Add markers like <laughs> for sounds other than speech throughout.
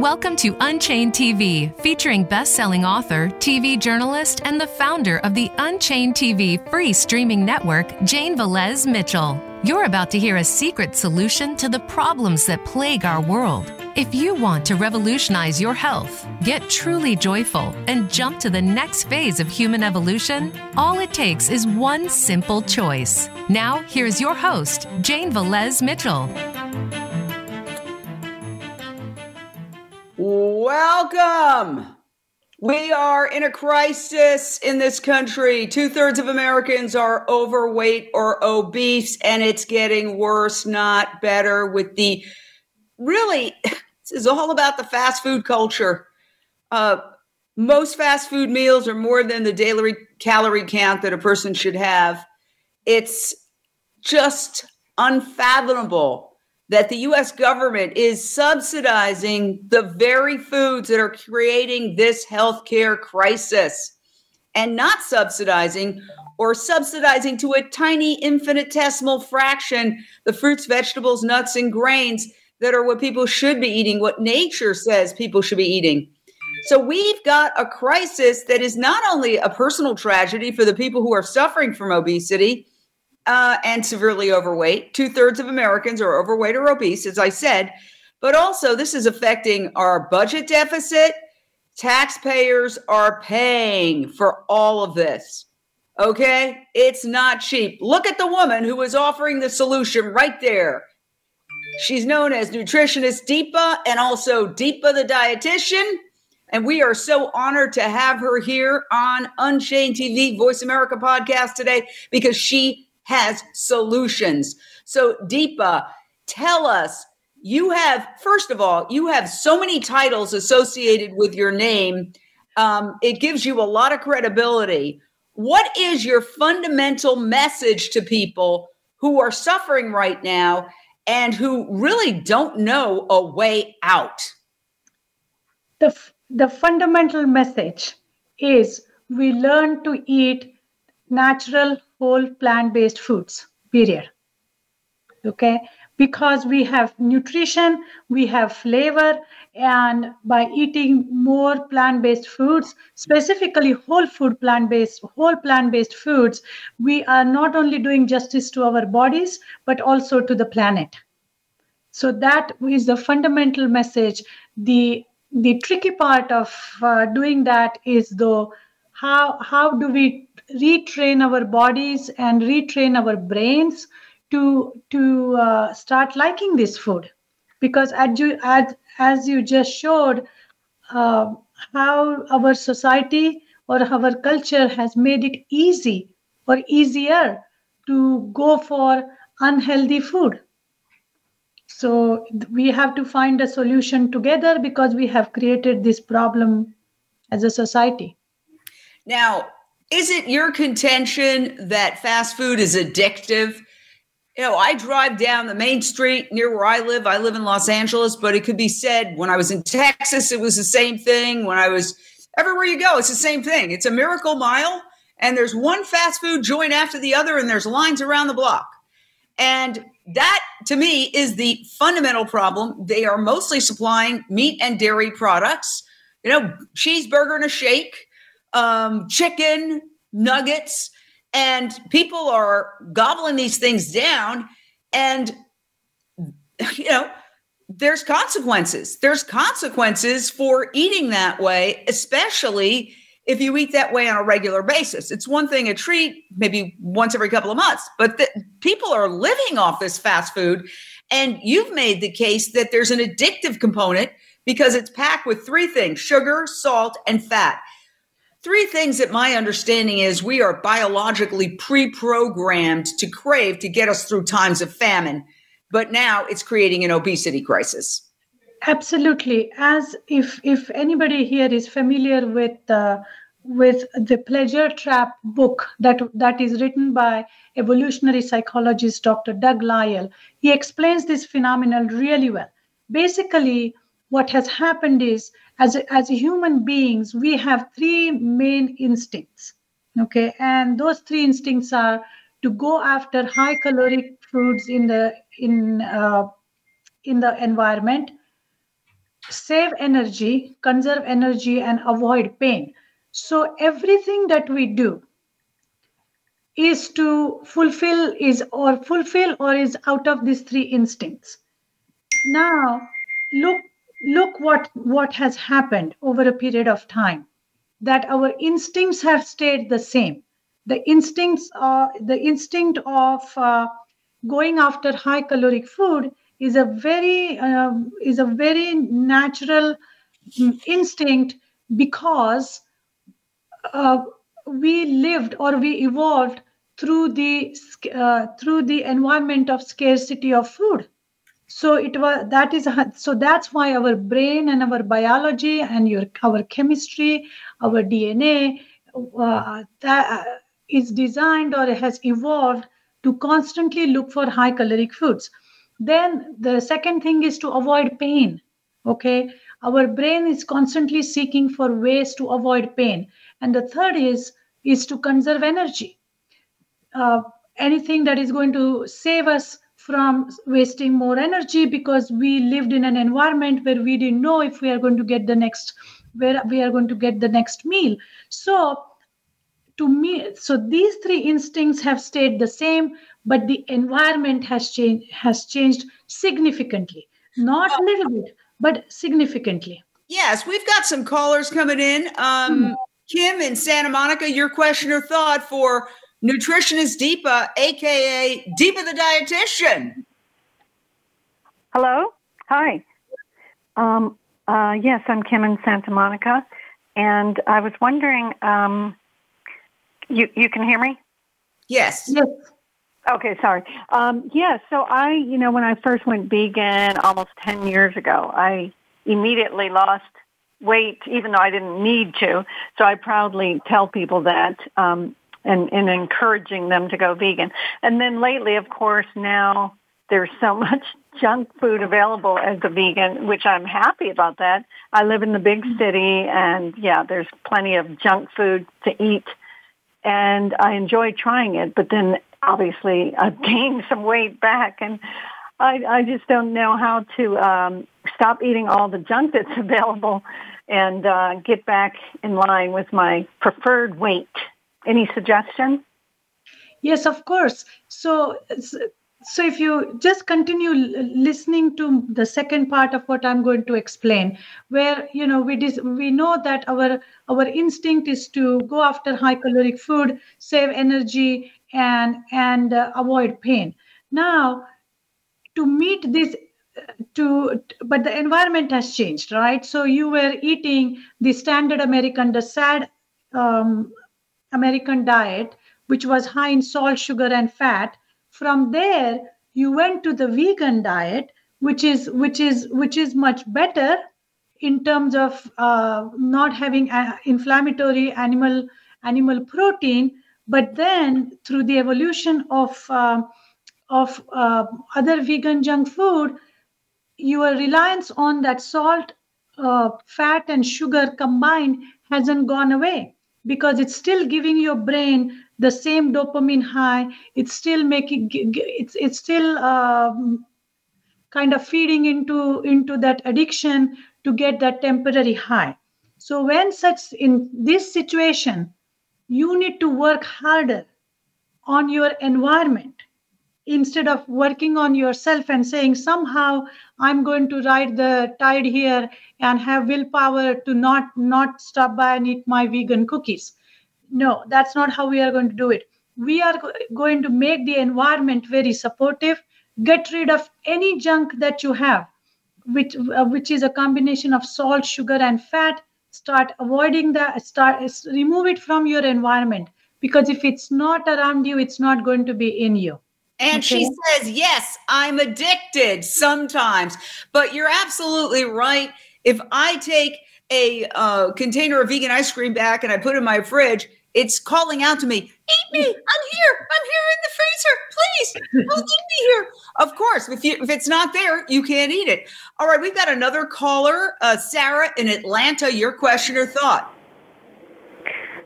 Welcome to Unchained TV, featuring best selling author, TV journalist, and the founder of the Unchained TV free streaming network, Jane Velez Mitchell. You're about to hear a secret solution to the problems that plague our world. If you want to revolutionize your health, get truly joyful, and jump to the next phase of human evolution, all it takes is one simple choice. Now, here's your host, Jane Velez Mitchell. Welcome. We are in a crisis in this country. Two thirds of Americans are overweight or obese, and it's getting worse, not better, with the really, <laughs> this is all about the fast food culture. Uh, most fast food meals are more than the daily calorie count that a person should have. It's just unfathomable that the US government is subsidizing the very foods that are creating this healthcare crisis and not subsidizing or subsidizing to a tiny infinitesimal fraction the fruits, vegetables, nuts, and grains that are what people should be eating, what nature says people should be eating. So we've got a crisis that is not only a personal tragedy for the people who are suffering from obesity, uh, and severely overweight. Two thirds of Americans are overweight or obese, as I said. But also, this is affecting our budget deficit. Taxpayers are paying for all of this. Okay? It's not cheap. Look at the woman who is offering the solution right there. She's known as nutritionist Deepa and also Deepa the dietitian. And we are so honored to have her here on Unchained TV, Voice America podcast today because she has solutions. So, Deepa, tell us you have, first of all, you have so many titles associated with your name. Um, it gives you a lot of credibility. What is your fundamental message to people who are suffering right now and who really don't know a way out? The, the fundamental message is we learn to eat natural whole plant based foods, period. Okay, because we have nutrition, we have flavor, and by eating more plant based foods, specifically whole food plant based, whole plant based foods, we are not only doing justice to our bodies, but also to the planet. So that is the fundamental message. The the tricky part of uh, doing that is though how how do we retrain our bodies and retrain our brains to to uh, start liking this food? Because as you as, as you just showed uh, how our society or our culture has made it easy or easier to go for unhealthy food. So we have to find a solution together because we have created this problem as a society now is it your contention that fast food is addictive? You know, I drive down the main street near where I live. I live in Los Angeles, but it could be said when I was in Texas, it was the same thing. When I was everywhere you go, it's the same thing. It's a miracle mile, and there's one fast food joint after the other, and there's lines around the block. And that, to me, is the fundamental problem. They are mostly supplying meat and dairy products, you know, cheeseburger and a shake um, chicken nuggets, and people are gobbling these things down. And, you know, there's consequences. There's consequences for eating that way, especially if you eat that way on a regular basis. It's one thing a treat, maybe once every couple of months, but the, people are living off this fast food. And you've made the case that there's an addictive component because it's packed with three things sugar, salt, and fat. Three things that my understanding is we are biologically pre programmed to crave to get us through times of famine. But now it's creating an obesity crisis. Absolutely. As if, if anybody here is familiar with uh, with the pleasure trap book that that is written by evolutionary psychologist dr doug lisle he explains this phenomenon really well basically what has happened is as, as human beings, we have three main instincts. Okay, and those three instincts are to go after high caloric foods in the in uh, in the environment, save energy, conserve energy, and avoid pain. So everything that we do is to fulfill is or fulfill or is out of these three instincts. Now look look what what has happened over a period of time that our instincts have stayed the same. The instincts are the instinct of uh, going after high caloric food is a very uh, is a very natural mm, instinct because uh, we lived or we evolved through the uh, through the environment of scarcity of food so it was that is so that's why our brain and our biology and your our chemistry our dna uh, that uh, is designed or has evolved to constantly look for high caloric foods. Then the second thing is to avoid pain okay? Our brain is constantly seeking for ways to avoid pain. And the third is is to conserve energy. Uh, anything that is going to save us from wasting more energy because we lived in an environment where we didn't know if we are going to get the next where we are going to get the next meal. So to me so these three instincts have stayed the same but the environment has changed has changed significantly. Not a little bit but significantly. Yes we've got some callers coming in. Um, mm-hmm. kim in santa monica your question or thought for nutritionist Deepa, aka Deepa the dietitian. Hello. Hi. Um, uh, yes, I'm Kim in Santa Monica, and I was wondering. Um, you you can hear me? Yes. Yes. Okay, sorry. Um, yeah, so I, you know, when I first went vegan almost 10 years ago, I immediately lost weight, even though I didn't need to. So I proudly tell people that. Um, and, and encouraging them to go vegan. And then lately, of course, now there's so <laughs> much junk food available as a vegan, which I'm happy about that. I live in the big mm-hmm. city and yeah, there's plenty of junk food to eat and I enjoy trying it, but then obviously I've <laughs> gained some weight back and I, I just don't know how to um, stop eating all the junk that's <laughs> available and uh, get back in line with my preferred weight. Any suggestion? Yes, of course. So, so if you just continue listening to the second part of what I'm going to explain, where you know we dis- we know that our our instinct is to go after high caloric food, save energy, and and uh, avoid pain. Now, to meet this to but the environment has changed right so you were eating the standard american the sad um, American diet, which was high in salt, sugar, and fat. From there, you went to the vegan diet, which is which is which is much better in terms of uh, not having inflammatory animal animal protein. But then, through the evolution of uh, of uh, other vegan junk food, your reliance on that salt, uh, fat, and sugar combined hasn't gone away because it's still giving your brain the same dopamine high. It's still making it's it's still um, kind of feeding into into that addiction to get that temporary high. So when such in this situation you need to work harder on your environment instead of working on yourself and saying somehow i'm going to ride the tide here and have willpower to not not stop by and eat my vegan cookies. No that's not how we are going to do it. We are going to make the environment very supportive. Get rid of any junk that you have which uh, which is a combination of salt sugar and fat. Start avoiding that start remove it from your environment because if it's not around you it's not going to be in you and okay. she says, Yes, I'm addicted sometimes. But you're absolutely right. If I take a uh, container of vegan ice cream back and I put it in my fridge, it's calling out to me, Eat me. I'm here. I'm here in the freezer. Please, don't eat me here. Of course, if, you, if it's not there, you can't eat it. All right, we've got another caller, uh, Sarah in Atlanta. Your question or thought?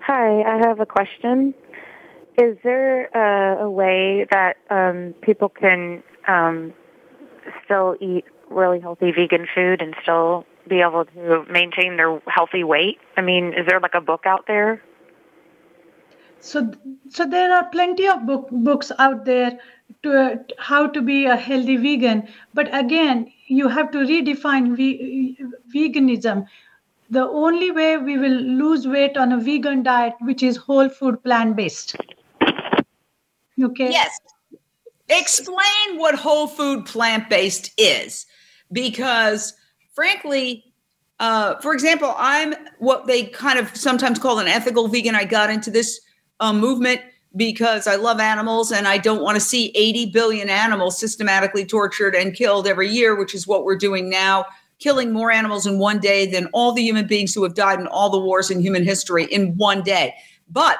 Hi, I have a question. Is there a, a way that um, people can um, still eat really healthy vegan food and still be able to maintain their healthy weight? I mean, is there like a book out there? So, so there are plenty of book, books out there to uh, how to be a healthy vegan. But again, you have to redefine ve- veganism. The only way we will lose weight on a vegan diet, which is whole food plant based. Okay. Yes. Explain what whole food plant based is, because frankly, uh, for example, I'm what they kind of sometimes call an ethical vegan. I got into this uh, movement because I love animals and I don't want to see 80 billion animals systematically tortured and killed every year, which is what we're doing now, killing more animals in one day than all the human beings who have died in all the wars in human history in one day. But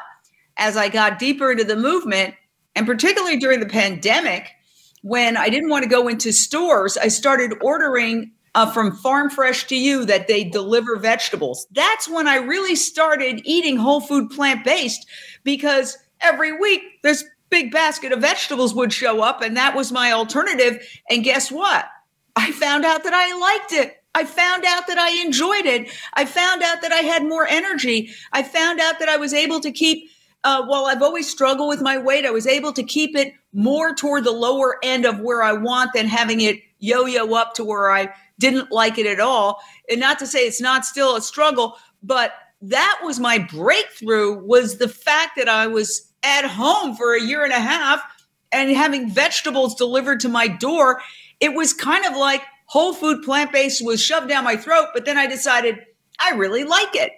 as I got deeper into the movement, and particularly during the pandemic, when I didn't want to go into stores, I started ordering uh, from Farm Fresh to You that they deliver vegetables. That's when I really started eating whole food plant based because every week this big basket of vegetables would show up, and that was my alternative. And guess what? I found out that I liked it. I found out that I enjoyed it. I found out that I had more energy. I found out that I was able to keep, uh, while I've always struggled with my weight, I was able to keep it more toward the lower end of where I want than having it yo yo up to where I didn't like it at all. And not to say it's not still a struggle, but that was my breakthrough was the fact that I was at home for a year and a half and having vegetables delivered to my door. It was kind of like whole food plant based was shoved down my throat, but then I decided I really like it.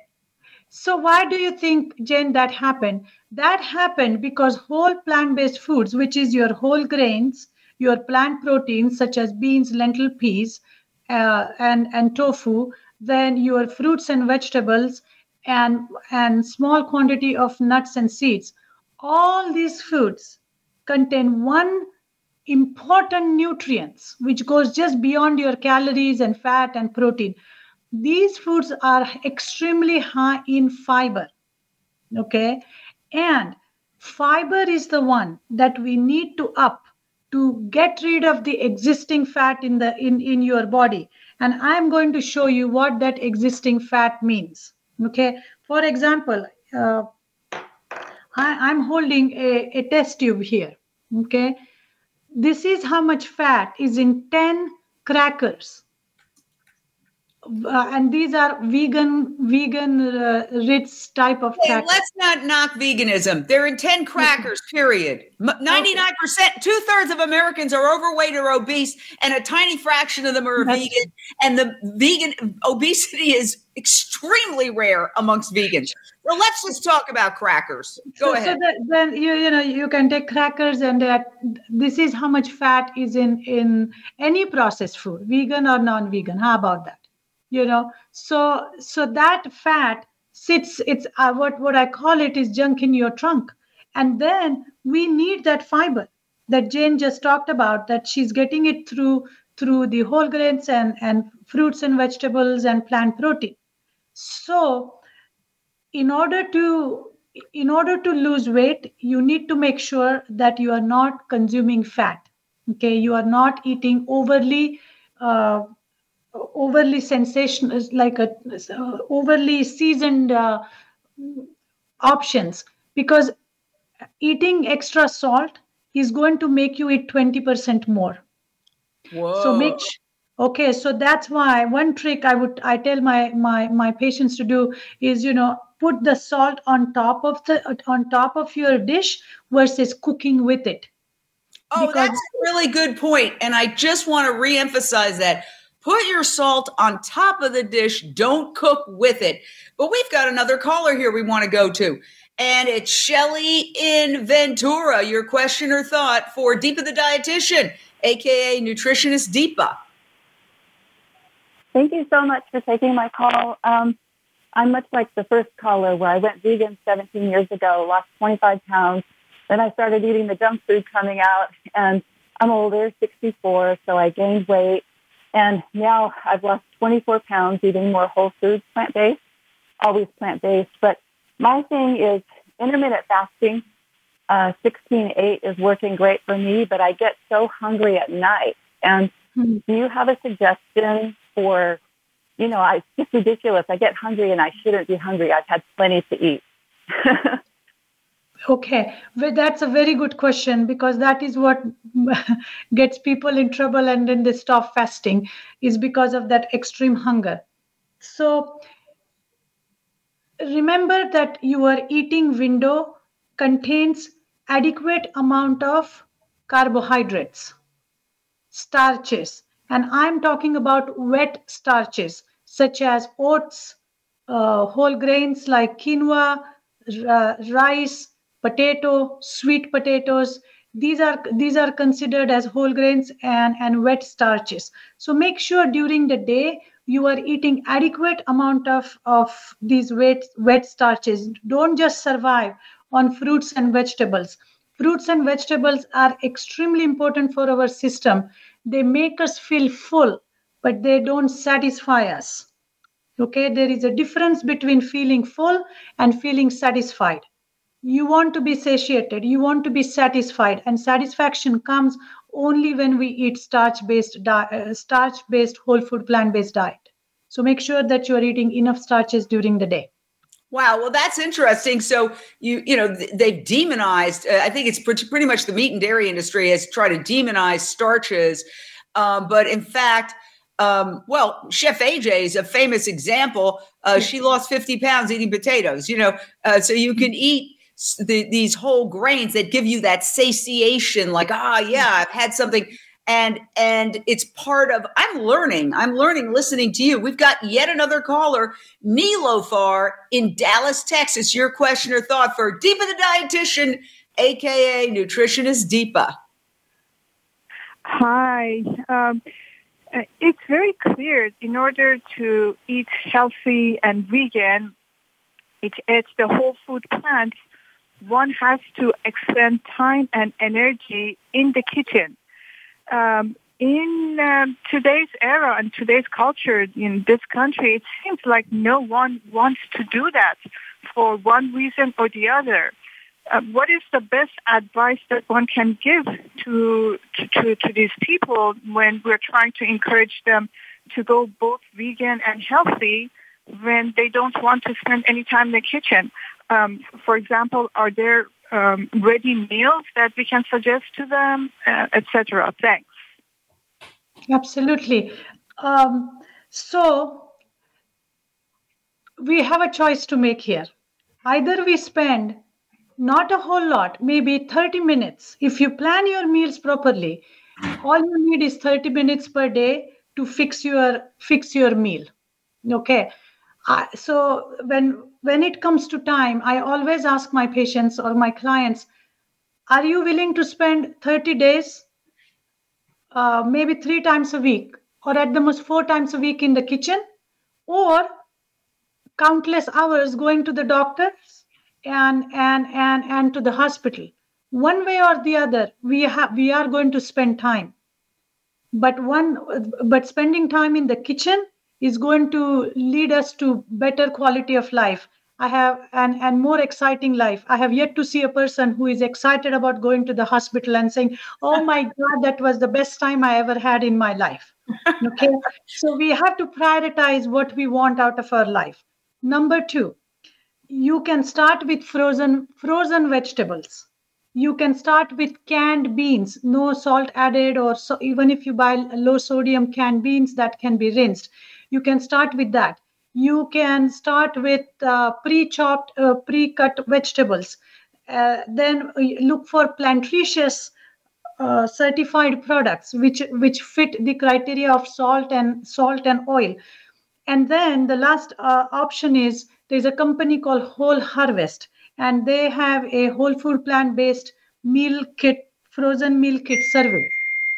So why do you think, Jen, that happened? That happened because whole plant-based foods, which is your whole grains, your plant proteins such as beans, lentil, peas, uh, and and tofu, then your fruits and vegetables, and and small quantity of nuts and seeds. All these foods contain one important nutrients which goes just beyond your calories and fat and protein these foods are extremely high in fiber okay? And fiber is the one that we need to up to get rid of the existing fat in the in in your body. And i'm going to show you what that existing fat means okay? For example uh, I, am holding a, a test tube here okay? This is how much fat is in 10 crackers uh, and these are vegan vegan uh, rich type of hey, let's not knock veganism. They're in 10 <laughs> crackers period. 99% two-thirds of americans are overweight or obese and a tiny fraction of them are That's, vegan. And the vegan obesity is extremely rare amongst vegans. Well let's just talk about crackers. Go so, ahead. so then you you know you can take crackers and that this is how much fat is in in any processed food vegan or non-vegan. How about that you know. So so that fat sits it's uh, what what i call it is junk in your trunk. And then we need that fiber that jane just talked about that she's getting it through through the whole grains and and fruits and vegetables and plant protein. So in order to in order to lose weight you need to make sure that you are not consuming fat okay? You are not eating overly uh, overly sensational, is like a uh, overly seasoned uh, options because eating extra salt is going to make you eat 20% more. Whoa. So make okay so that's why one trick i would i tell my my my patients to do is you know put the salt on top of the on top of your dish versus cooking with it oh because- that's a really good point and i just want to reemphasize that Put your salt on top of the dish. Don't cook with it. But we've got another caller here we want to go to. And it's Shelly in Ventura. Your question or thought for Deepa the Dietitian, aka Nutritionist Deepa. Thank you so much for taking my call. Um, I'm much like the first caller where I went vegan 17 years ago, lost 25 pounds. Then I started eating the junk food coming out and I'm older, 64, so I gained weight. And now I've lost 24 pounds eating more whole foods, plant-based, always plant-based. But my thing is intermittent fasting. Uh, 16-8 is working great for me, but I get so hungry at night. And mm-hmm. do you have a suggestion for you know, I, it's just ridiculous. I get hungry and I shouldn't be hungry. I've had plenty to eat. <laughs> okay, well, that's a very good question because that is what <laughs> gets people in trouble and then they stop fasting is because of that extreme hunger. So remember that your eating window contains adequate amount of carbohydrates, starches, and I'm talking about wet starches such as oats, uh, whole grains like quinoa, uh, rice, potato, sweet potatoes. These are these are considered as whole grains and, and wet starches. So make sure during the day you are eating adequate amount of, of these wet, wet starches. Don't just survive on fruits and vegetables. Fruits and vegetables are extremely important for our system. They make us feel full, but they don't satisfy us. Okay, there is a difference between feeling full and feeling satisfied. You want to be satiated, you want to be satisfied, and satisfaction comes only when we eat starch-based di- uh, starch-based whole food plant-based diet. So make sure that you are eating enough starches during the day. Wow, well, that's interesting. So you you know they've demonized. Uh, I think it's pretty, pretty much the meat and dairy industry has tried to demonize starches, um, but in fact, um, well, Chef AJ is a famous example. Uh, she lost fifty pounds eating potatoes. You know, uh, so you can eat. The, these whole grains that give you that satiation, like ah, yeah, I've had something. And and it's part of i'm learning i'm learning listening to you. We've got yet another caller nilofar in dallas texas. Your question or thought for deepa the dietitian aka nutritionist deepa. Hi um, uh, it's very clear in order to eat healthy and vegan it, it's the whole food plants one has to expend time and energy in the kitchen um, in uh, today's era and today's culture in this country, it seems like no one wants to do that for one reason or the other. Uh, what is the best advice that one can give to, to, to these people when we're trying to encourage them to go both vegan and healthy when they don't want to spend any time in the kitchen? Um, for example, are there um, ready meals that we can suggest to them, uh, etc. Thanks. Absolutely. Um, so we have a choice to make here. Either we spend not a whole lot, maybe 30 minutes. If you plan your meals properly, all you need is 30 minutes per day to fix your fix your meal. Okay. Uh, so when when it comes to time, I always ask my patients or my clients, are you willing to spend 30 days, uh, maybe three times a week, or at the most four times a week in the kitchen, or countless hours going to the doctors and and and and to the hospital? One way or the other, we have we are going to spend time. But one, but spending time in the kitchen is going to lead us to better quality of life I have an and more exciting life. I have yet to see a person who is excited about going to the hospital and saying, "Oh <laughs> my God, that was the best time I ever had in my life." Okay, <laughs> so we have to prioritize what we want out of our life. Number two, you can start with frozen frozen vegetables. You can start with canned beans, no salt added, or so, even if you buy low sodium canned beans that can be rinsed, you can start with that you can start with uh, pre-chopped, uh, pre-cut vegetables. Uh, then look for plantaceous uh, certified products which which fit the criteria of salt and salt and oil. And then the last uh, option is there's a company called Whole Harvest, and they have a whole food plant-based meal kit, frozen meal kit service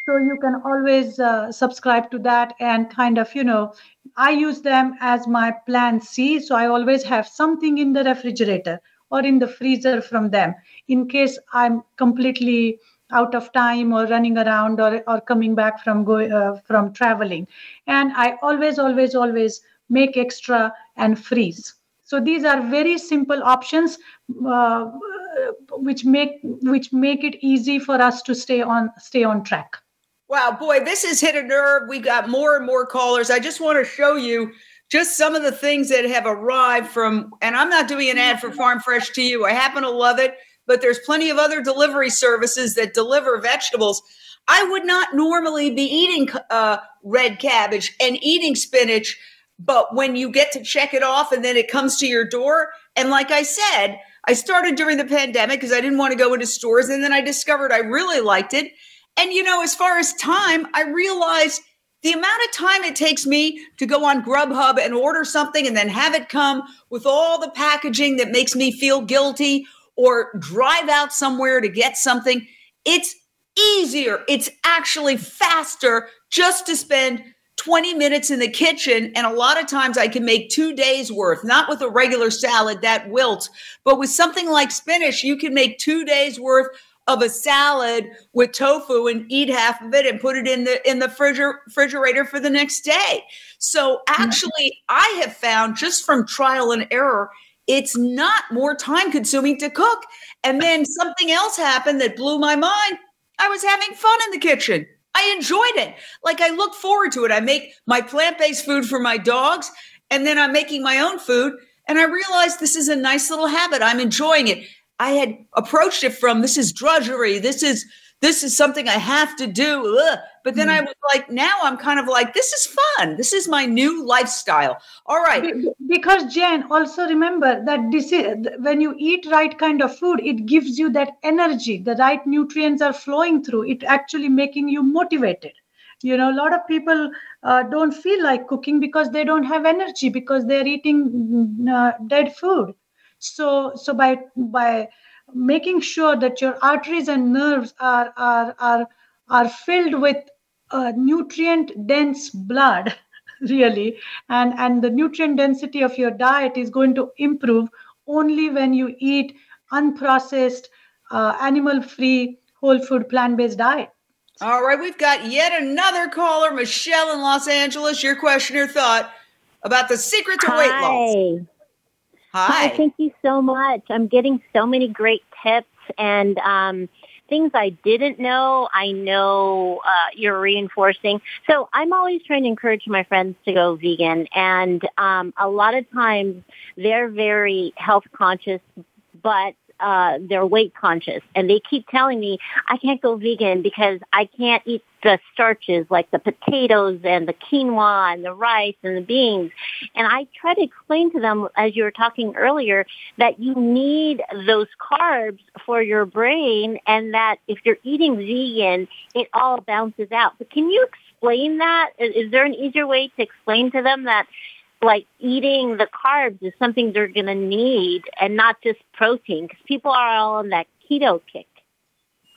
so you can always uh, subscribe to that and kind of you know i use them as my plan c. So i always have something in the refrigerator or in the freezer from them in case i'm completely out of time or running around or, or coming back from go, uh, from traveling. And i always always always make extra and freeze. So these are very simple options uh, which make which make it easy for us to stay on stay on track Wow, boy, this has hit a nerve. We got more and more callers. I just want to show you just some of the things that have arrived from, and I'm not doing an ad for Farm Fresh to you. I happen to love it, but there's plenty of other delivery services that deliver vegetables. I would not normally be eating uh, red cabbage and eating spinach, but when you get to check it off and then it comes to your door, and like I said, I started during the pandemic because I didn't want to go into stores, and then I discovered I really liked it. And you know, as far as time, I realized the amount of time it takes me to go on Grubhub and order something and then have it come with all the packaging that makes me feel guilty or drive out somewhere to get something, it's easier. It's actually faster just to spend 20 minutes in the kitchen. And a lot of times I can make two days worth, not with a regular salad that wilts, but with something like spinach, you can make two days worth of a salad with tofu and eat half of it and put it in the in the refrigerator for the next day. So mm-hmm. actually I have found just from trial and error it's not more time consuming to cook. And then something else happened that blew my mind. I was having fun in the kitchen. I enjoyed it. Like I look forward to it. I make my plant-based food for my dogs and then I'm making my own food and I realized this is a nice little habit. I'm enjoying it. I had approached it from this is drudgery. This is this is something I have to do. Ugh. But then mm. I was like, now I'm kind of like, this is fun. This is my new lifestyle. All right. Because Jen, also remember that this is when you eat right kind of food, it gives you that energy. The right nutrients are flowing through. It actually making you motivated. You know, a lot of people uh, don't feel like cooking because they don't have energy because they're eating mm, uh, dead food so so by by making sure that your arteries and nerves are are are are filled with uh, nutrient dense blood <laughs> really and and the nutrient density of your diet is going to improve only when you eat unprocessed uh, animal free whole food plant based diet. All right we've got yet another caller michelle in los angeles. Your question or thought about the secret to Hi. weight loss Hi. Hi. Thank you so much. I'm getting so many great tips and um, things I didn't know. I know uh, you're reinforcing. So I'm always trying to encourage my friends to go vegan, and um, a lot of times they're very health conscious, but uh, they're weight conscious and they keep telling me I can't go vegan because I can't eat the starches like the potatoes and the quinoa and the rice and the beans. And I try to explain to them, as you were talking earlier, that you need those carbs for your brain and that if you're eating vegan, it all bounces out. But can you explain that? Is there an easier way to explain to them that like eating the carbs is something they're going to need and not just protein because people are all on that keto kick.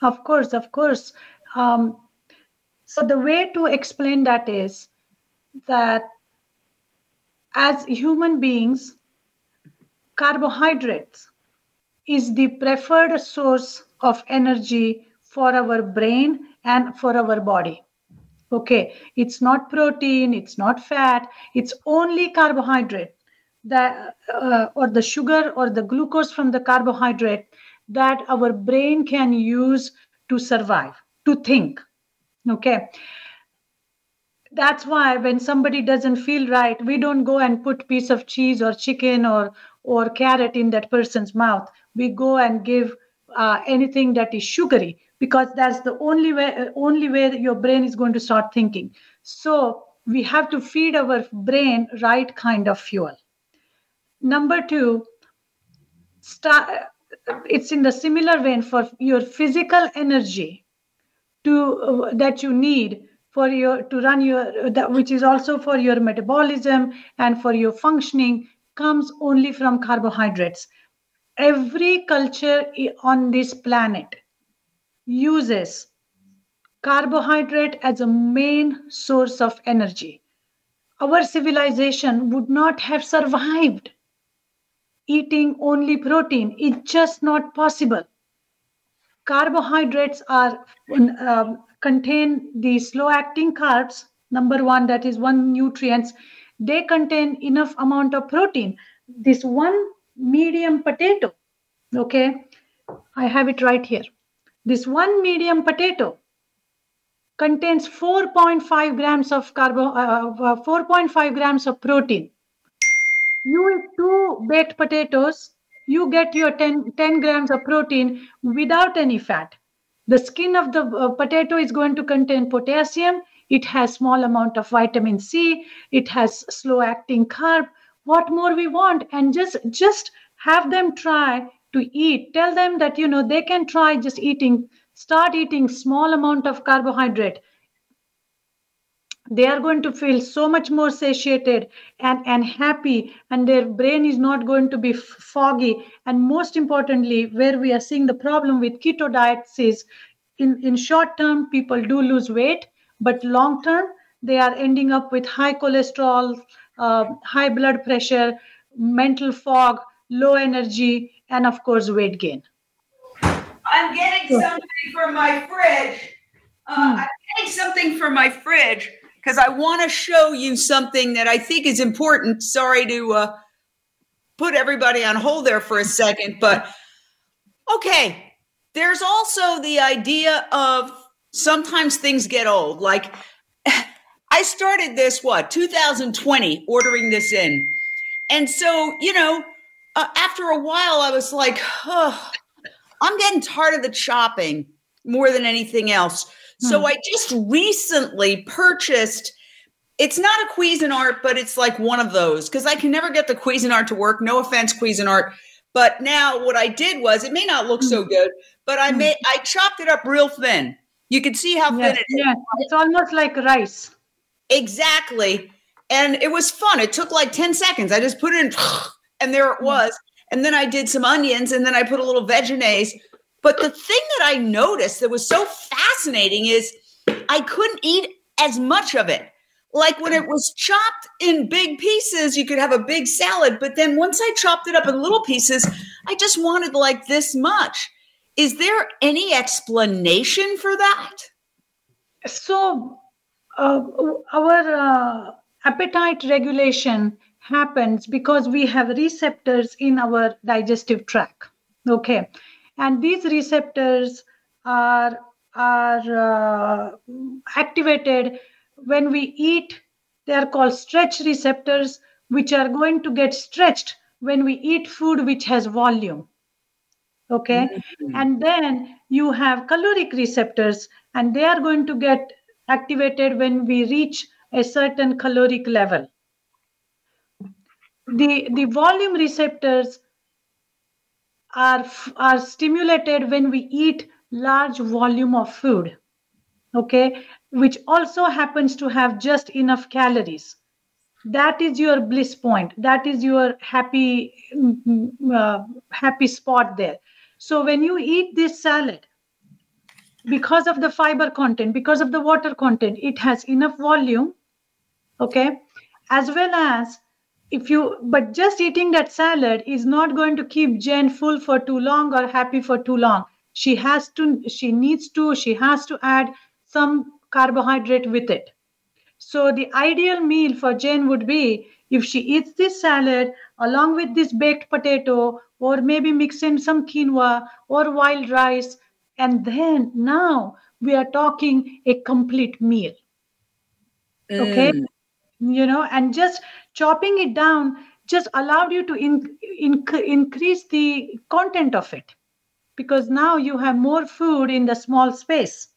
Of course, of course. Um, so the way to explain that is that as human beings, carbohydrates is the preferred source of energy for our brain and for our body. Okay, it's not protein, it's not fat, it's only carbohydrate that uh, or the sugar or the glucose from the carbohydrate that our brain can use to survive, to think. Okay. That's why when somebody doesn't feel right, we don't go and put piece of cheese or chicken or or carrot in that person's mouth. We go and give uh, anything that is sugary because that's the only way only way that your brain is going to start thinking so we have to feed our brain right kind of fuel number two start it's in the similar vein for your physical energy to uh, that you need for your to run your that which is also for your metabolism and for your functioning comes only from carbohydrates every culture on this planet uses carbohydrate as a main source of energy. Our civilization would not have survived eating only protein. It's just not possible. Carbohydrates are uh, contain the slow acting carbs. Number one, that is one nutrients. They contain enough amount of protein. This one medium potato, okay, I have it right here this one medium potato contains 4.5 grams of carbo, uh, uh, 4.5 grams of protein. You eat two baked potatoes, you get your 10, 10 grams of protein without any fat. The skin of the uh, potato is going to contain potassium. It has small amount of vitamin C. It has slow acting carb. What more we want? And just just have them try to eat. Tell them that you know they can try just eating. Start eating small amount of carbohydrate they are going to feel so much more satiated and, and happy and their brain is not going to be foggy. And most importantly where we are seeing the problem with keto diets is in, in short term people do lose weight but long term they are ending up with high cholesterol uh, high blood pressure mental fog low energy and of course weight gain. I'm getting something from my fridge. Uh, hmm. i'm getting something from my fridge because I want to show you something that I think is important. Sorry to uh, put everybody on hold there for a second, but okay. There's also the idea of sometimes things get old. Like <sighs> I started this, what, 2020, ordering this in. And so, you know, uh, after a while, I was like, oh, I'm getting tired of the chopping more than anything else. So hmm. I just recently purchased. It's not a Cuisinart, but it's like one of those because I can never get the Cuisinart to work. No offense, Cuisinart. But now what I did was it may not look so hmm. good, but I hmm. made I chopped it up real thin. You can see how yes, thin it is. Yeah, it's almost like rice. Exactly. And it was fun. It took like 10 seconds. I just put it in and there it was. And then I did some onions and then I put a little veggies but the thing that I noticed that was so fascinating is I couldn't eat as much of it. Like when it was chopped in big pieces, you could have a big salad. But then once I chopped it up in little pieces, I just wanted like this much. Is there any explanation for that? So, uh, our uh, appetite regulation happens because we have receptors in our digestive tract. Okay and these receptors are are uh, activated when we eat they are called stretch receptors which are going to get stretched when we eat food which has volume. Okay? Mm-hmm. and then you have caloric receptors and they are going to get activated when we reach a certain caloric level. The the volume receptors are, are stimulated when we eat large volume of food okay which also happens to have just enough calories. That is your bliss point. That is your happy mm, uh, happy spot there. So when you eat this salad because of the fiber content because of the water content it has enough volume okay as well as if you but just eating that salad is not going to keep jen full for too long or happy for too long. She has to she needs to she has to add some carbohydrate with it. So the ideal meal for jen would be if she eats this salad along with this baked potato or maybe mix in some quinoa or wild rice and then now we are talking a complete meal. Okay? Mm. you know and just chopping it down just allowed you to in, in, increase the content of it because now you have more food in the small space.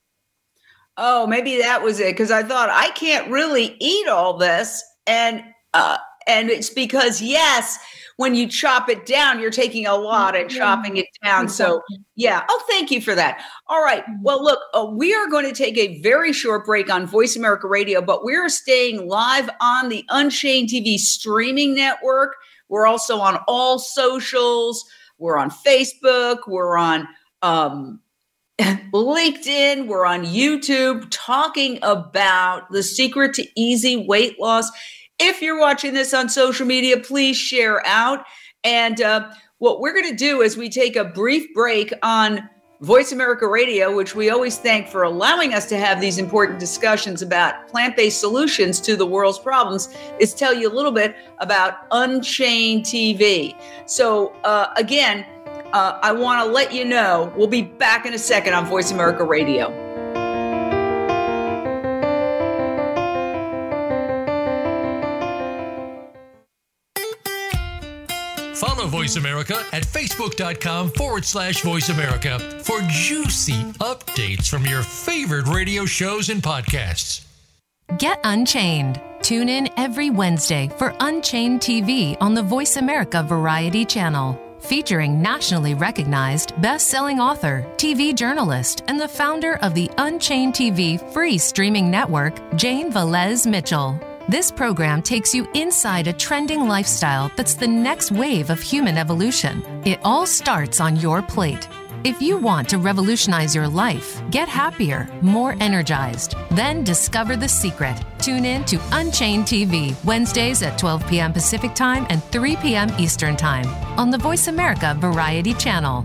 Oh, maybe that was it because I thought I can't really eat all this and uh and it's because yes, when you chop it down, you're taking a lot and chopping it down. So, yeah. Oh, thank you for that. All right. Mm-hmm. Well, look, uh, we are going to take a very short break on Voice America Radio, but we're staying live on the Unchained TV streaming network. We're also on all socials. We're on Facebook. We're on um, <laughs> LinkedIn. We're on YouTube talking about the secret to easy weight loss. If you're watching this on social media, please share out. And uh, what we're going to do is we take a brief break on Voice America Radio, which we always thank for allowing us to have these important discussions about plant based solutions to the world's problems, is tell you a little bit about Unchained TV. So, uh, again, uh, I want to let you know we'll be back in a second on Voice America Radio. Follow Voice America at facebook.com forward slash voice America for juicy updates from your favorite radio shows and podcasts. Get Unchained. Tune in every Wednesday for Unchained TV on the Voice America Variety Channel featuring nationally recognized best selling author, TV journalist, and the founder of the Unchained TV free streaming network, Jane Velez Mitchell. This program takes you inside a trending lifestyle that's the next wave of human evolution. It all starts on your plate. If you want to revolutionize your life, get happier, more energized, then discover the secret. Tune in to Unchained TV, Wednesdays at 12 p.m. Pacific Time and 3 p.m. Eastern Time on the Voice America Variety Channel.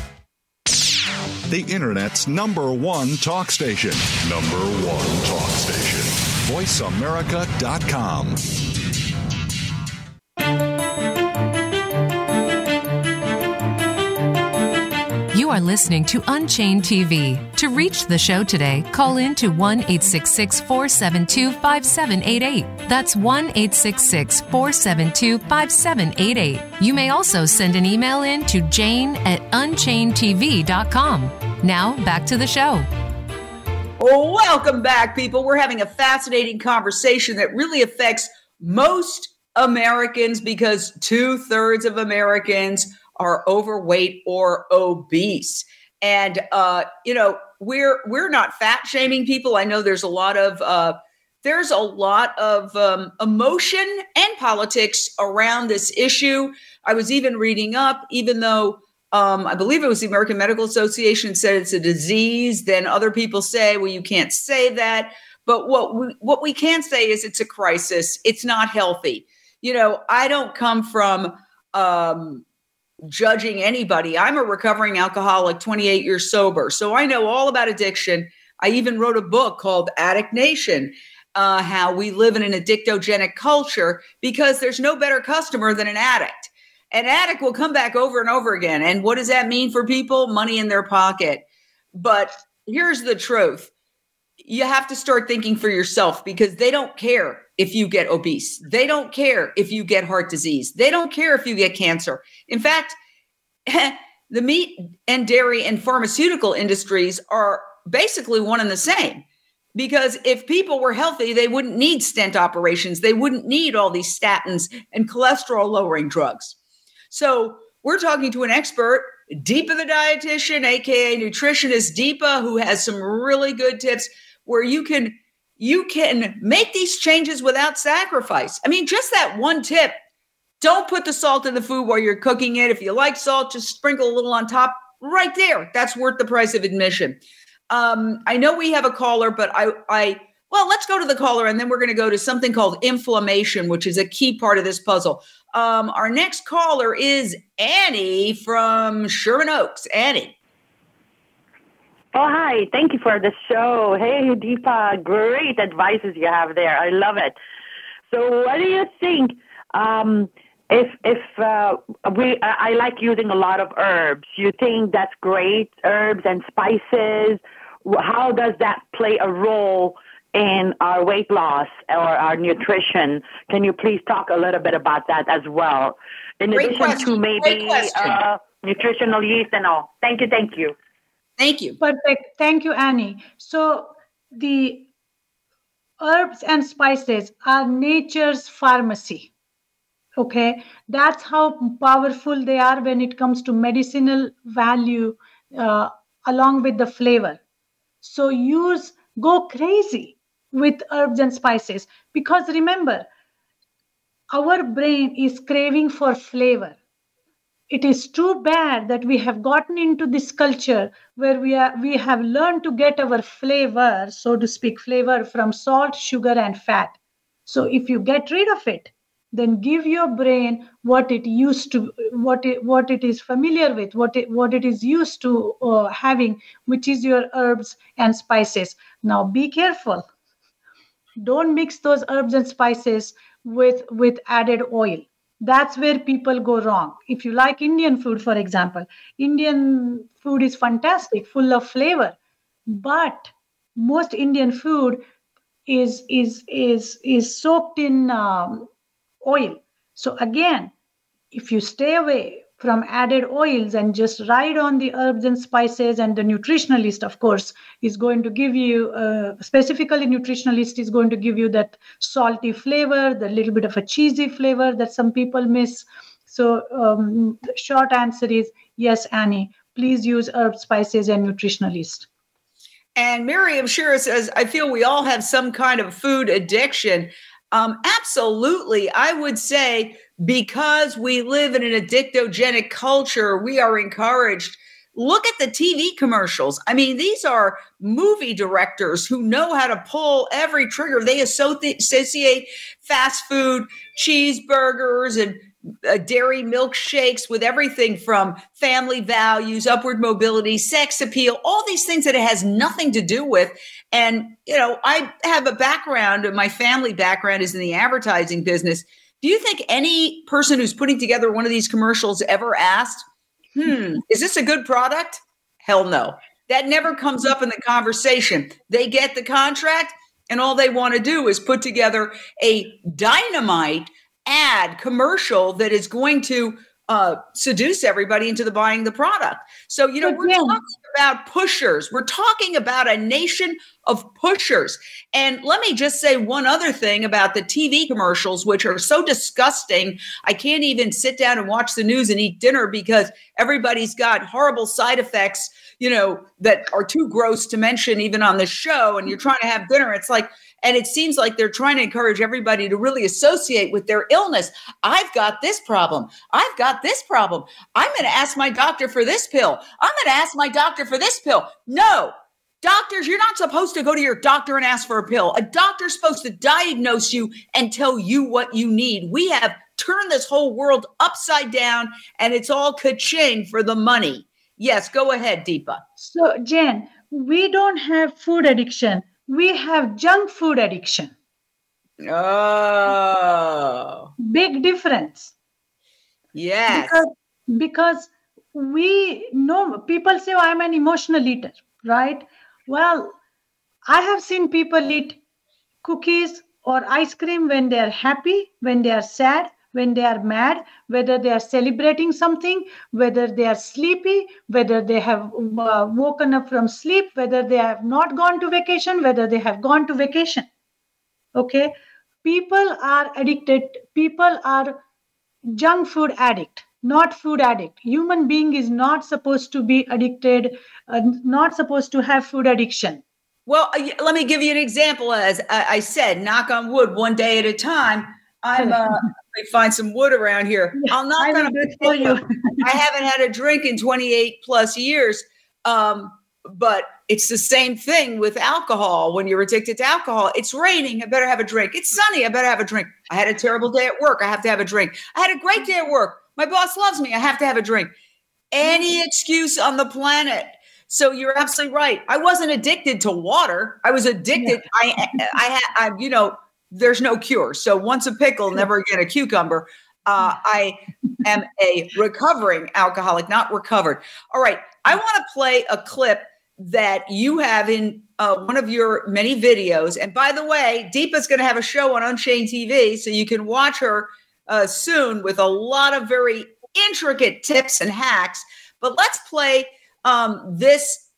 the Internet's number one talk station. Number one talk station. VoiceAmerica.com. You are listening to Unchained TV. To reach the show today, call in to 1 866 472 5788. That's 1 866 472 5788. You may also send an email in to jane at unchainedtv.com. Now, back to the show. Welcome back, people. We're having a fascinating conversation that really affects most Americans because two thirds of Americans are overweight or obese. And uh, you know, we're we're not fat shaming people. I know there's a lot of uh, there's a lot of um, emotion and politics around this issue. I was even reading up, even though um, I believe it was the American Medical Association said it's a disease. Then other people say, well, you can't say that. But what we, what we can say is it's a crisis. It's not healthy. You know, I don't come from um, judging anybody. I'm a recovering alcoholic, 28 years sober. So I know all about addiction. I even wrote a book called Addict Nation. Uh, how we live in an addictogenic culture because there's no better customer than an addict an addict will come back over and over again. And what does that mean for people? Money in their pocket. But here's the truth you have to start thinking for yourself because they don't care if you get obese. They don't care if you get heart disease. They don't care if you get cancer. In fact, <laughs> the meat and dairy and pharmaceutical industries are basically one and the same. Because if people were healthy, they wouldn't need stent operations. They wouldn't need all these statins and cholesterol lowering drugs. So we're talking to an expert, Deepa the dietitian, aka nutritionist Deepa, who has some really good tips where you can you can make these changes without sacrifice. I mean, just that one tip. Don't put the salt in the food while you're cooking it. If you like salt, just sprinkle a little on top. Right there. That's worth the price of admission. Um, I know we have a caller, but I I well, let's go to the caller and then we're going to go to something called inflammation, which is a key part of this puzzle. Um, our next caller is Annie from Sherman Oaks. Annie. Oh, hi. Thank you for the show. Hey, Deepa, great advices you have there. I love it. So, what do you think? Um, if if uh, we, I like using a lot of herbs. You think that's great? Herbs and spices. How does that play a role in our weight loss or our nutrition. Can you please talk a little bit about that as well? In Great addition question. to maybe uh, nutritional yeast and all. Thank you, thank you. Thank you. Perfect. Thank you, Annie. So the herbs and spices are nature's pharmacy. Okay, that's how powerful they are when it comes to medicinal value uh, along with the flavor. So use go crazy with herbs and spices because remember, our brain is craving for flavor. It is too bad that we have gotten into this culture where we are we have learned to get our flavor, so to speak, flavor from salt, sugar, and fat. So if you get rid of it, then give your brain what it used to what it what it is familiar with what it what it is used to uh, having which is your herbs and spices now be careful don't mix those herbs and spices with with added oil that's where people go wrong if you like indian food for example indian food is fantastic full of flavor but most indian food is is is is soaked in um, oil. So again, if you stay away from added oils and just ride on the herbs and spices and the nutritional yeast of course is going to give you uh, specifically nutritional yeast is going to give you that salty flavor the little bit of a cheesy flavor that some people miss. So um, short answer is yes annie please use herbs spices and nutritional yeast. And miriam shira says i feel we all have some kind of food addiction um, absolutely. I would say because we live in an addictogenic culture, we are encouraged. Look at the TV commercials. I mean, these are movie directors who know how to pull every trigger. They associate fast food, cheeseburgers, and uh, dairy milkshakes with everything from family values, upward mobility, sex appeal, all these things that it has nothing to do with. And, you know, I have a background, my family background is in the advertising business. Do you think any person who's putting together one of these commercials ever asked, hmm, is this a good product? Hell no. That never comes up in the conversation. They get the contract, and all they want to do is put together a dynamite ad commercial that is going to uh, seduce everybody into the buying the product. So, you know, we're talking about pushers. We're talking about a nation of pushers. And let me just say one other thing about the TV commercials, which are so disgusting. I can't even sit down and watch the news and eat dinner because everybody's got horrible side effects, you know, that are too gross to mention even on the show. And you're trying to have dinner. It's like, and it seems like they're trying to encourage everybody to really associate with their illness. I've got this problem. I've got this problem. I'm going to ask my doctor for this pill. I'm going to ask my doctor for this pill. No, Doctors, you're not supposed to go to your doctor and ask for a pill. A doctor's supposed to diagnose you and tell you what you need. We have turned this whole world upside down and it's all ka-ching for the money. Yes, go ahead, Deepa. So, Jen, we don't have food addiction we have junk food addiction. Oh. Big difference. Yes. Because, because we know people say, oh, I'm an emotional eater, right? Well, I have seen people eat cookies or ice cream when they are happy, when they are sad, when they are mad, whether they are celebrating something, whether they are sleepy, whether they have uh, woken up from sleep, whether they have not gone to vacation, whether they have gone to vacation. Okay. People are addicted. People are junk food addict not food addict human being is not supposed to be addicted uh, not supposed to have food addiction well uh, let me give you an example as i said knock on wood one day at a time i'm uh, <laughs> find some wood around here. I'm not going to for you. I haven't had a drink in 28 plus years. Um, but it's the same thing with alcohol. When you're addicted to alcohol, it's raining. I better have a drink. It's sunny. I better have a drink. I had a terrible day at work. I have to have a drink. I had a great day at work. My boss loves me. I have to have a drink. Any excuse on the planet. So you're absolutely right. I wasn't addicted to water. I was addicted. Yeah. I, I had, I, you know, there's no cure. So once a pickle, never again a cucumber. Uh, I am a recovering alcoholic, not recovered. All right. I want to play a clip that you have in uh, one of your many videos. And by the way, Deepa's going to have a show on Unchained TV, so you can watch her uh, soon with a lot of very intricate tips and hacks. But let's play um, this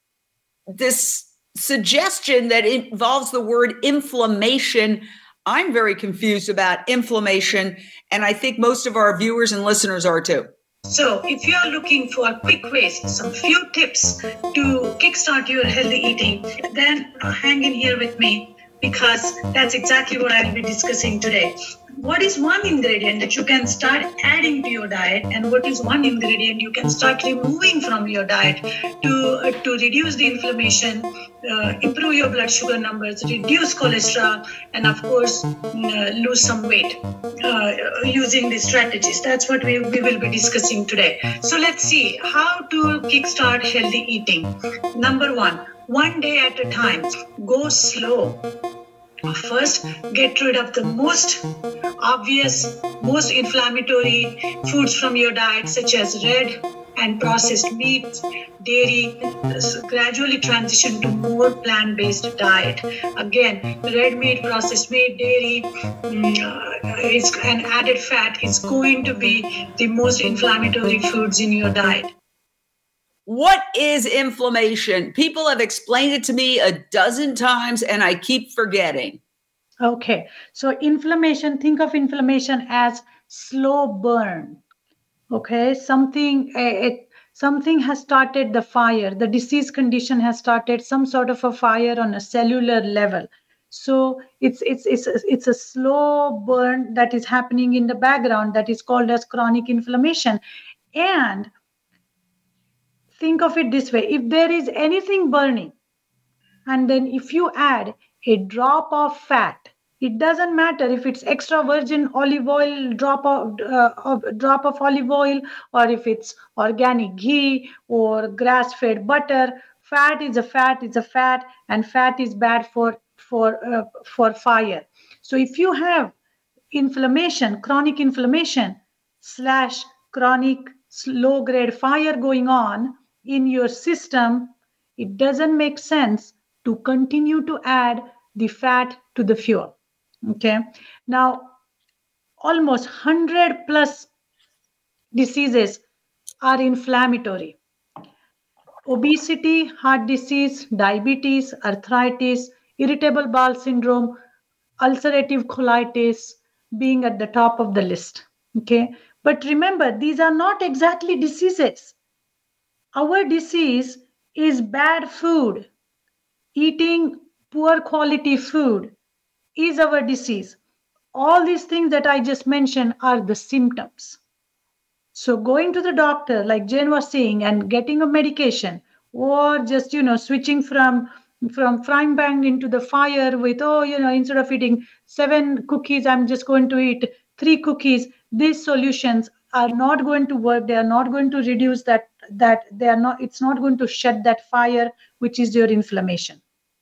this suggestion that involves the word inflammation I'm very confused about inflammation, and I think most of our viewers and listeners are too. So, if you are looking for a quick ways, some few tips to kickstart your healthy eating, then hang in here with me because that's exactly what I'll be discussing today. What is one ingredient that you can start adding to your diet and what is one ingredient you can start removing from your diet to uh, to reduce the inflammation uh, improve your blood sugar numbers reduce cholesterol and of course uh, lose some weight uh, using these strategies? That's what we, we will be discussing today. So let's see how to kickstart healthy eating. Number one one day at a time go slow First, get rid of the most obvious, most inflammatory foods from your diet, such as red and processed meats, dairy. Gradually transition to more plant-based diet. Again, red meat, processed meat, dairy, mm, uh, is an added fat is going to be the most inflammatory foods in your diet. What is inflammation? People have explained it to me a dozen times and I keep forgetting. Okay. So, inflammation, think of inflammation as slow burn. Okay. Something, eh, it, something has started the fire. The disease condition has started some sort of a fire on a cellular level. So it's it's it's it's a slow burn that is happening in the background that is called as chronic inflammation. And think of it this way. If there is anything burning and then if you add a drop of fat it doesn't matter if it's extra virgin olive oil drop of, uh, drop of olive oil or if it's organic ghee or grass fed butter fat is a fat is a fat and fat is bad for for uh, for fire. So if you have inflammation chronic inflammation slash chronic low grade fire going on in your system, it doesn't make sense to continue to add the fat to the fuel. Okay. Now, almost 100 plus diseases are inflammatory. Obesity, heart disease, diabetes, arthritis, irritable bowel syndrome, ulcerative colitis being at the top of the list. Okay. But remember, these are not exactly diseases our disease is bad food. Eating poor quality food is our disease. All these things that I just mentioned are the symptoms. So going to the doctor, like Jane was saying, and getting a medication, or just you know switching from from frying pan into the fire with oh you know instead of eating seven cookies, I'm just going to eat three cookies. These solutions are not going to work. They are not going to reduce that that they are not it's not going to shed that fire which is your inflammation.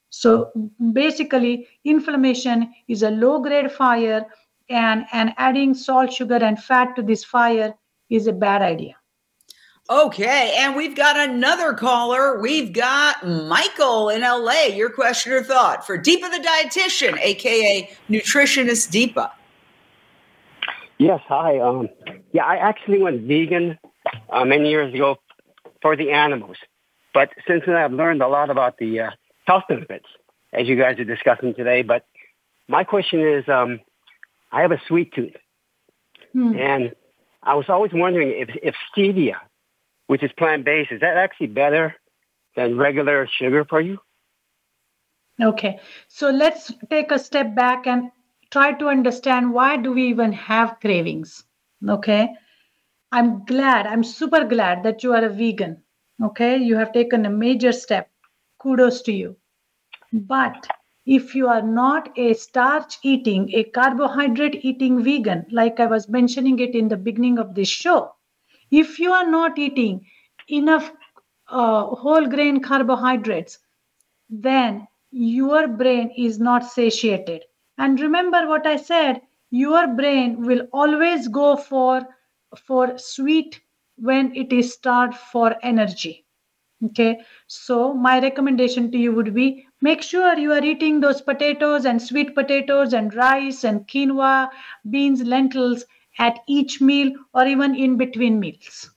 So basically inflammation is a low grade fire and and adding salt sugar and fat to this fire is a bad idea. Okay and we've got another caller. We've got michael in la your question or thought for deepa the dietitian aka nutritionist deepa. Yes hi um yeah i actually went vegan uh, many years ago for the animals. But since then, I've learned a lot about the uh, health benefits, as you guys are discussing today. But my question is, um, I have a sweet tooth. Hmm. And I was always wondering if, if stevia, which is plant-based, is that actually better than regular sugar for you? Okay. So let's take a step back and try to understand why do we even have cravings? Okay. I'm glad, I'm super glad that you are a vegan. Okay, you have taken a major step. Kudos to you. But if you are not a starch eating, a carbohydrate eating vegan, like I was mentioning it in the beginning of this show, if you are not eating enough uh, whole grain carbohydrates, then your brain is not satiated. And remember what I said your brain will always go for for sweet when it is starved for energy. Okay so my recommendation to you would be make sure you are eating those potatoes and sweet potatoes and rice and quinoa beans lentils at each meal or even in between meals.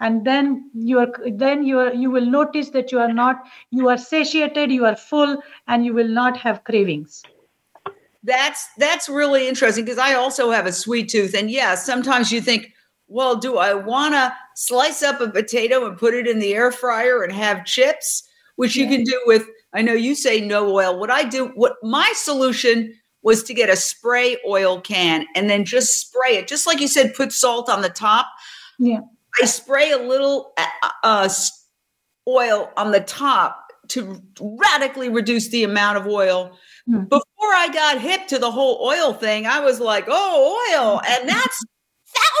And then you are then you are you will notice that you are not you are satiated you are full and you will not have cravings. That's that's really interesting because I also have a sweet tooth, and yeah, sometimes you think, well, do I want to slice up a potato and put it in the air fryer and have chips, which you can do with. I know you say no oil. What I do, what my solution was to get a spray oil can and then just spray it, just like you said, put salt on the top. Yeah. I spray a little uh, uh, oil on the top to radically reduce the amount of oil. Hmm. Before I got hip to the whole oil thing, I was like, oh, oil. And that's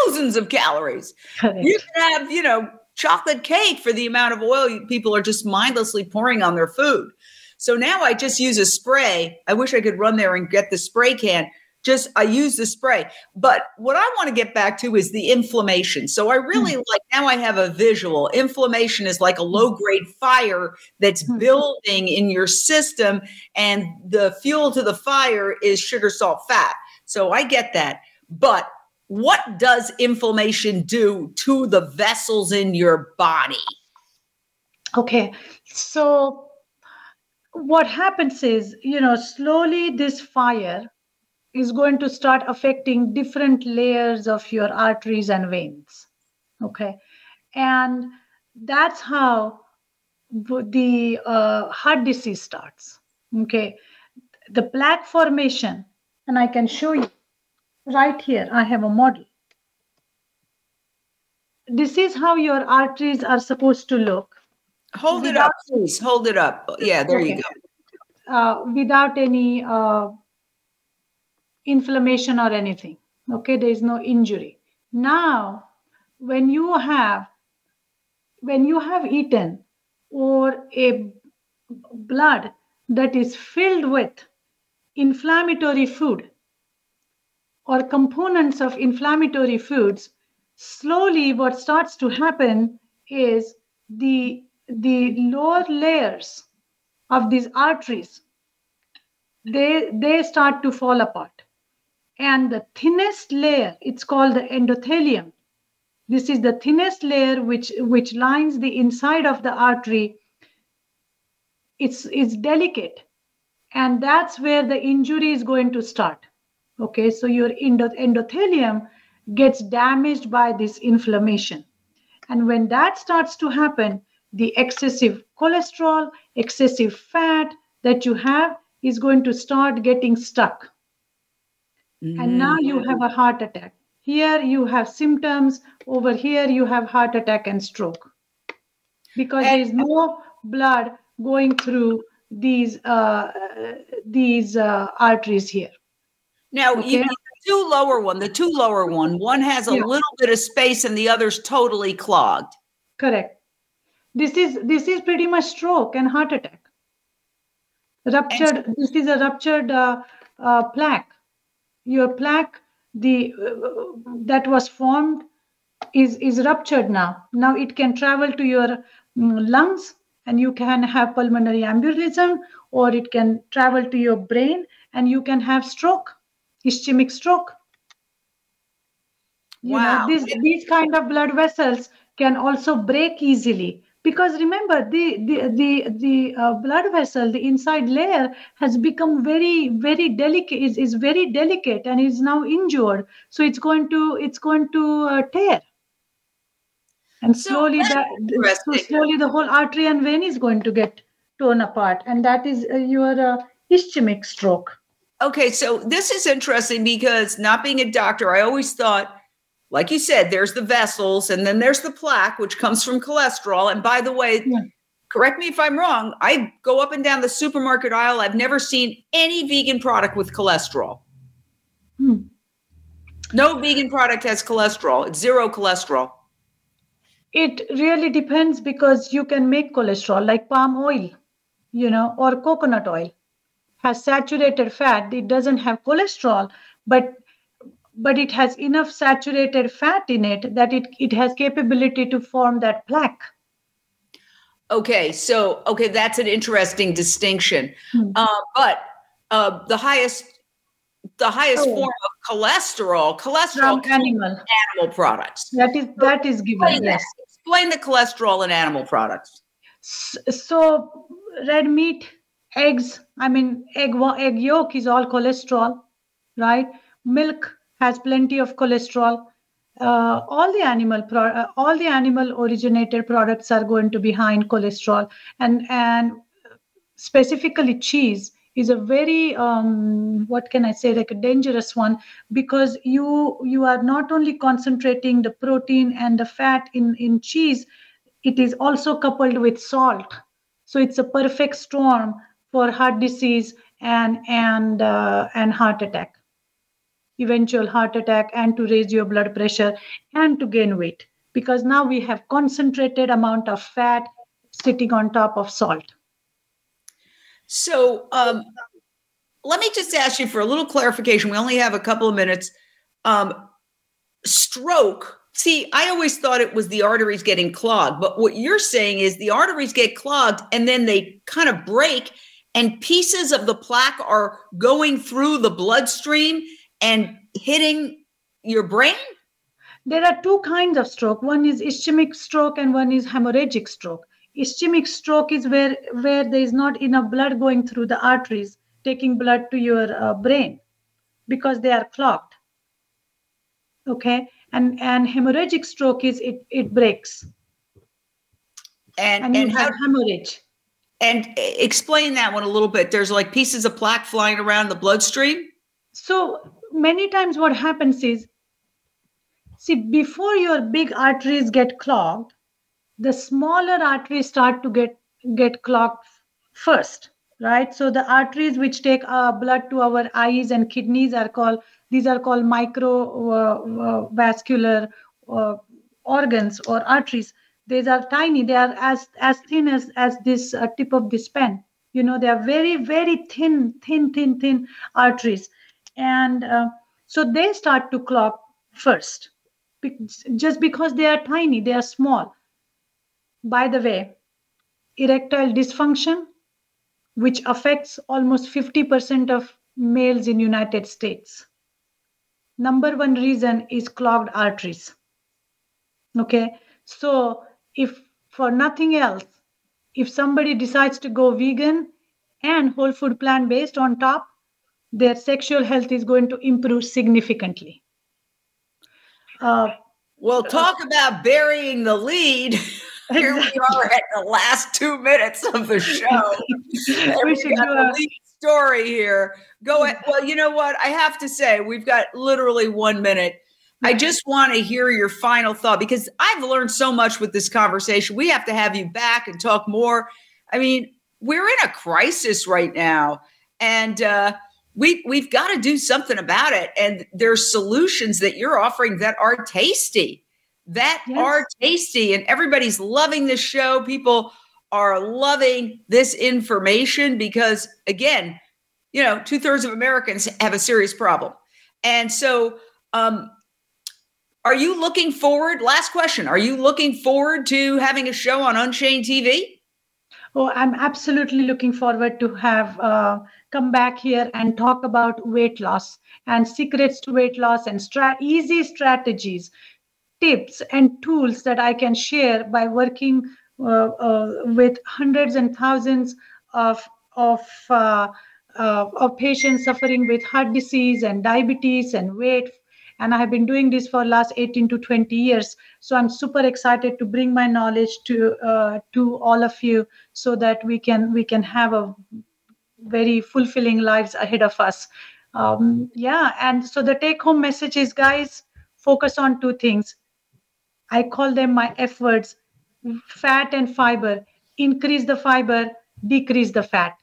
thousands of calories. You can have, you know, chocolate cake for the amount of oil people are just mindlessly pouring on their food. So now I just use a spray. I wish I could run there and get the spray can. Just I use the spray. But what I want to get back to is the inflammation. So I hmm. really like now I have a visual. Inflammation is like a hmm. low grade fire that's hmm. building in your system, and the fuel to the fire is sugar, salt, fat. So I get that. But what does inflammation do to the vessels in your body? Okay, so what happens is, you know, slowly this fire is going to start affecting different layers of your arteries and veins. Okay, and that's how the uh, heart disease starts. Okay, the plaque formation, and I can show you right here. I have a model. This is how your arteries are supposed to look. Hold it up, please. Hold it up. Yeah, there you go. uh, without any uh, inflammation or anything. Okay, there is no injury. Now, when you have when you have eaten or a blood that is filled with inflammatory food or components of inflammatory foods, slowly what starts to happen is the the lower layers of these arteries they they start to fall apart. And the thinnest layer it's called the endothelium. This is the thinnest layer which which lines the inside of the artery. It's it's delicate. And that's where the injury is going to start okay so your endothelium gets damaged by this inflammation. And when that starts to happen the excessive cholesterol excessive fat that you have is going to start getting stuck. And now you have a heart attack. Here you have symptoms over here you have heart attack and stroke. Because there is no blood going through these uh, these uh, arteries here Now, you Okay. the two lower one, the two lower one, one has a Yeah. little bit of space and the other's totally clogged. correct this is this is pretty much stroke and heart attack ruptured this is a ruptured uh, uh, plaque your plaque the uh, that was formed is is ruptured now now it can travel to your mm, lungs and you can have pulmonary embolism or it can travel to your brain and you can have stroke ischemic stroke. You Wow. know, these these kind of blood vessels can also break easily. Because remember the the the, the uh, blood vessel the inside layer has become very very delicate is, is very delicate and is now injured. So it's going to it's going to uh, tear. And slowly that so slowly the whole artery and vein is going to get torn apart. And that is uh, your uh, ischemic stroke Okay, so this is interesting because not being a doctor, I always thought, like you said, there's the vessels and then there's the plaque, which comes from cholesterol. And by the way, correct me if I'm wrong, I go up and down the supermarket aisle. I've never seen any vegan product with cholesterol. Hmm. No vegan product has cholesterol, it's zero cholesterol. It really depends because you can make cholesterol like palm oil, you know, or coconut oil has saturated fat. It doesn't have cholesterol, but but it has enough saturated fat in it that it, it has capability to form that plaque. Okay, so okay, that's an interesting distinction. Hmm. Uh, but uh, the highest, the highest Oh. form of cholesterol, cholesterol animal. animal products. That is that is given. Explain, that. Yes. Explain the cholesterol in animal products. S- So red meat eggs, I mean, egg, egg yolk is all cholesterol, right? Milk has plenty of cholesterol. Uh, all the animal pro- uh, all the animal originated products are going to be high in cholesterol and and specifically cheese is a very um, what can i say like a dangerous one because you you are not only concentrating the protein and the fat in in cheese it is also coupled with salt so it's a perfect storm for heart disease and and uh, and heart attack eventual heart attack and to raise your blood pressure and to gain weight because now we have concentrated amount of fat sitting on top of salt so um, let me just ask you for a little clarification. We only have a couple of minutes. Um, stroke. See, I always thought it was the arteries getting clogged, but what you're saying is the arteries get clogged and then they kind of break, and pieces of the plaque are going through the bloodstream and hitting your brain? There are two kinds of stroke. One is ischemic stroke and one is hemorrhagic stroke. Ischemic stroke is where, where there is not enough blood going through the arteries, taking blood to your uh, brain because they are clogged. Okay. And, and hemorrhagic stroke is it, it breaks. And, and, and you have hemorrhage. And explain that one a little bit. There's like pieces of plaque flying around the bloodstream. So many times what happens is, see, before your big arteries get clogged, the smaller arteries start to get get clogged first right so the arteries which take our blood to our eyes and kidneys are called these are called microvascular uh, uh, organs or arteries these are tiny. They are as as thin as as this uh, tip of this pen. You know they are very very thin thin thin thin arteries. And uh, so they start to clog first just because they are tiny they are small. By the way, erectile dysfunction, which affects almost 50% of males in United States. Number one reason is clogged arteries. Okay, so if for nothing else, if somebody decides to go vegan and whole food plant based on top, their sexual health is going to improve significantly. Uh, well, talk about burying the lead. <laughs> Here we are at the last two minutes of the show. <laughs> we should do a lead story here. Go ahead. Well, you know what? I have to say, we've got literally one minute. I just want to hear your final thought because I've learned so much with this conversation. We have to have you back and talk more. I mean, we're in a crisis right now, and uh, we we've got to do something about it. And there's solutions that you're offering that are tasty that yes. are tasty and everybody's loving this show. People are loving this information because, again, you know, two thirds of Americans have a serious problem. And so, um, are you looking forward? Last question. Are you looking forward to having a show on Unchained TV? Oh, I'm absolutely looking forward to have uh, come back here and talk about weight loss and secrets to weight loss and stra- easy strategies tips and tools that I can share by working uh, uh, with hundreds and thousands of of uh, uh, of patients suffering with heart disease and diabetes and weight and i have been doing this for last 18 to 20 years so i'm super excited to bring my knowledge to uh, to all of you so that we can we can have a very fulfilling lives ahead of us um, yeah and so the take home message is guys focus on two things I call them my F words fat and fiber. Increase the fiber, decrease the fat.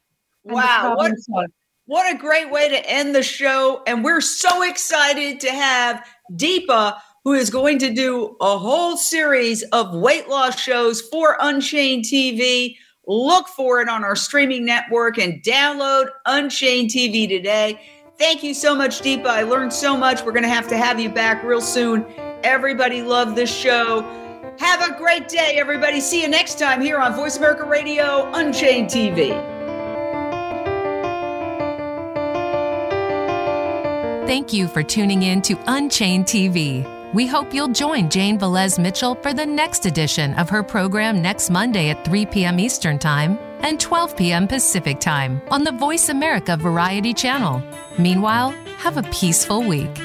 Wow. What, what a great way to end the show. And we're so excited to have Deepa, who is going to do a whole series of weight loss shows for Unchained TV. Look for it on our streaming network and download Unchained TV today. Thank you so much, Deepa. I learned so much. We're going to have to have you back real soon. Everybody loved this show. Have a great day, everybody. See you next time here on Voice America Radio, Unchained TV. Thank you for tuning in to Unchained TV. We hope you'll join Jane Velez Mitchell for the next edition of her program next Monday at 3 p.m. Eastern Time and 12 p.m. Pacific Time on the Voice America Variety Channel. Meanwhile, have a peaceful week.